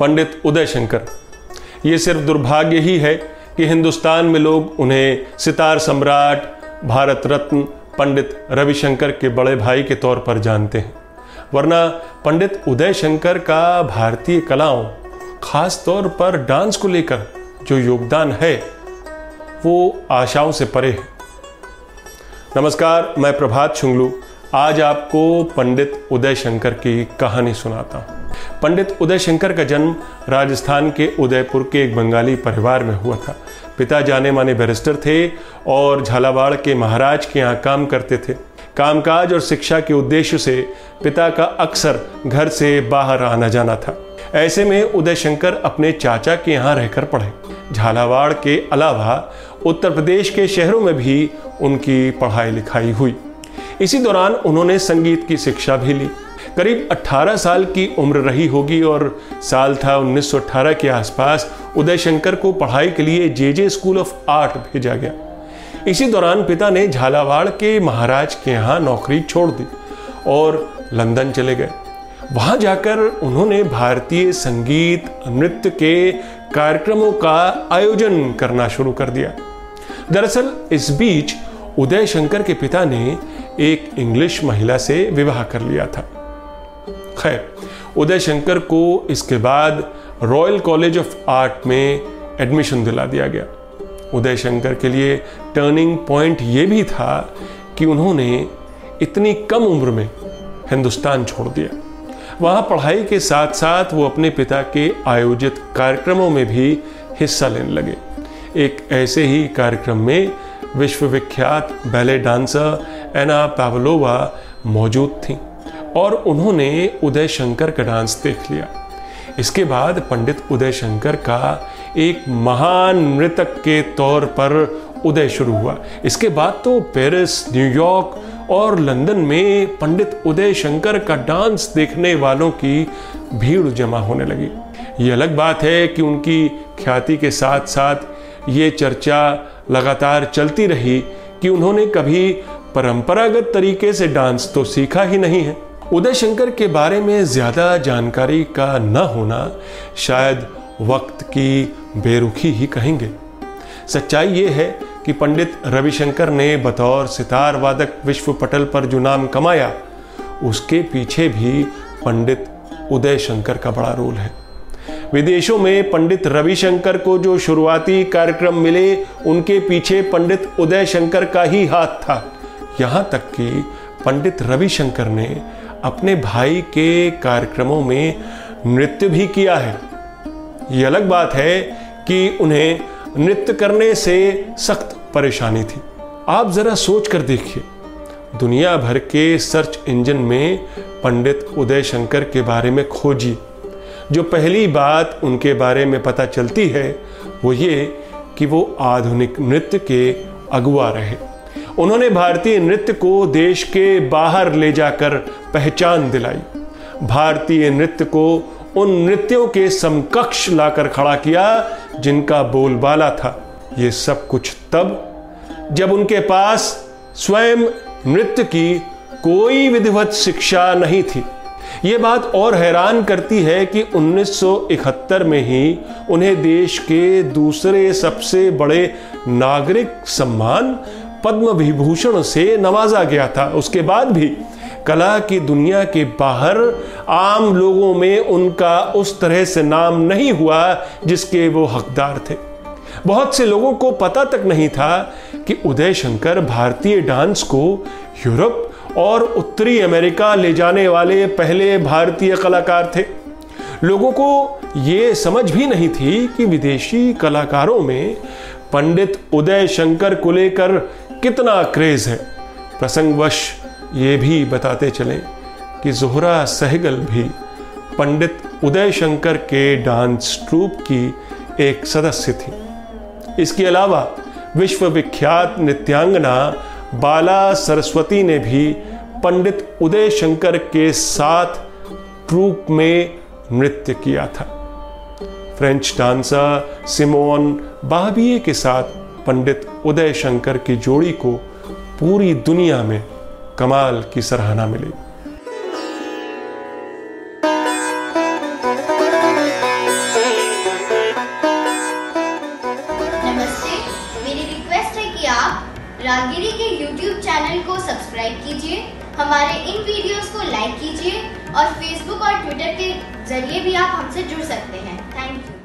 पंडित उदय शंकर। ये सिर्फ़ दुर्भाग्य ही है कि हिंदुस्तान में लोग उन्हें सितार सम्राट, भारत रत्न, पंडित रविशंकर के बड़े भाई के तौर पर जानते हैं। वरना पंडित उदय शंकर का भारतीय कलाओं, खास तौर पर डांस को लेकर जो योगदान है, वो आशाओं से परे है। नमस्कार, मैं प्रभात शुंगलू। आज आपको पंडित उदय शंकर की कहानी सुनाता हूँ। पंडित उदय शंकर का जन्म राजस्थान के उदयपुर के एक बंगाली परिवार में हुआ था। पिता जाने माने बैरिस्टर थे और झालावाड़ के महाराज के यहाँ काम करते थे। कामकाज और शिक्षा के उद्देश्य से पिता का अक्सर घर से बाहर आना जाना था। ऐसे में उदय शंकर अपने चाचा के यहाँ रहकर पढ़े। झालावाड़ के अलावा उत्तर प्रदेश के शहरों में भी उनकी पढ़ाई लिखाई हुई। इसी दौरान उन्होंने संगीत की शिक्षा भी ली। करीब 18 साल की उम्र रही होगी और साल था 1918 के आसपास उदय शंकर को पढ़ाई के लिए J J school of art भेजा गया। इसी दौरान पिता ने झालावाड़ के महाराज के यहाँ नौकरी छोड़ दी और लंदन चले गए। वहाँ जाकर उन्होंने भारतीय संगीत, नृत्य के कार्यक्रमों का आयोजन करना शुरू कर दिया। दरअसल इस बीच उदय शंकर के पिता ने एक इंग्लिश महिला से विवाह कर लिया था। खैर, उदय शंकर को इसके बाद रॉयल कॉलेज ऑफ़ आर्ट में एडमिशन दिला दिया गया। उदय शंकर के लिए टर्निंग पॉइंट ये भी था कि उन्होंने इतनी कम उम्र में हिंदुस्तान छोड़ दिया। वहाँ पढ़ाई के साथ साथ वो अपने पिता के आयोजित कार्यक्रमों में भी हिस्सा लेने लगे। एक ऐसे ही कार्यक्रम में विश्वविख्यात बैले डांसर एना पावलोवा मौजूद थीं। और उन्होंने उदय शंकर का डांस देख लिया। इसके बाद पंडित उदय शंकर का एक महान नृतक के तौर पर उदय शुरू हुआ। इसके बाद तो पेरिस न्यूयॉर्क और लंदन में पंडित उदय शंकर का डांस देखने वालों की भीड़ जमा होने लगी। ये अलग बात है कि उनकी ख्याति के साथ साथ ये चर्चा लगातार चलती रही कि उन्होंने कभी परंपरागत तरीके से डांस तो सीखा ही नहीं है। उदय शंकर के बारे में ज़्यादा जानकारी का न होना शायद वक्त की बेरुखी ही कहेंगे। सच्चाई ये है कि पंडित रविशंकर ने बतौर सितार वादक विश्व पटल पर जो नाम कमाया, उसके पीछे भी पंडित उदय शंकर का बड़ा रोल है। विदेशों में पंडित रविशंकर को जो शुरुआती कार्यक्रम मिले, उनके पीछे पंडित उदय शंकर का ही हाथ था। यहाँ तक कि पंडित रविशंकर ने अपने भाई के कार्यक्रमों में नृत्य भी किया है। ये अलग बात है कि उन्हें नृत्य करने से सख्त परेशानी थी। आप जरा सोच कर देखिए। दुनिया भर के सर्च इंजन में पंडित उदय शंकर के बारे में खोजी। जो पहली बात उनके बारे में पता चलती है, वो ये कि वो आधुनिक नृत्य के अगुआ रहे। उन्होंने भारतीय नृत्य को देश के बाहर ले जाकर पहचान दिलाई। भारतीय नृत्य को उन नृत्यों के समकक्ष लाकर खड़ा किया, जिनका बोलबाला था। ये सब कुछ तब, जब उनके पास स्वयं नृत्य की कोई विधिवत शिक्षा नहीं थी। ये बात और हैरान करती है कि 1971 में ही उन्हें देश के दूसरे सबसे बड़े नागरिक सम्मान पद्म विभूषण से नवाजा गया था। उसके बाद भी कला की दुनिया के बाहर आम लोगों में उनका उस तरह से नाम नहीं हुआ जिसके वो हकदार थे। बहुत से लोगों को पता तक नहीं था कि उदय शंकर भारतीय डांस को यूरोप और उत्तरी अमेरिका ले जाने वाले पहले भारतीय कलाकार थे। लोगों को ये समझ भी नहीं थी कि विदेशी कलाकारों में पंडित उदय शंकर को लेकर कितना क्रेज है। प्रसंगवश ये भी बताते चलें कि जोहरा सहगल भी पंडित उदय शंकर के डांस ट्रूप की एक सदस्य थी। इसके अलावा विश्वविख्यात नृत्यांगना बाला सरस्वती ने भी पंडित उदय शंकर के साथ ट्रूप में नृत्य किया था। फ्रेंच डांसर सिमोन बाहबिये के साथ पंडित उदय शंकर की जोड़ी को पूरी दुनिया में कमाल की सराहना मिली। रागिरी के YouTube चैनल को सब्सक्राइब कीजिए, हमारे इन वीडियोस को लाइक कीजिए और Facebook और Twitter के ज़रिए भी आप हमसे जुड़ सकते हैं। Thank you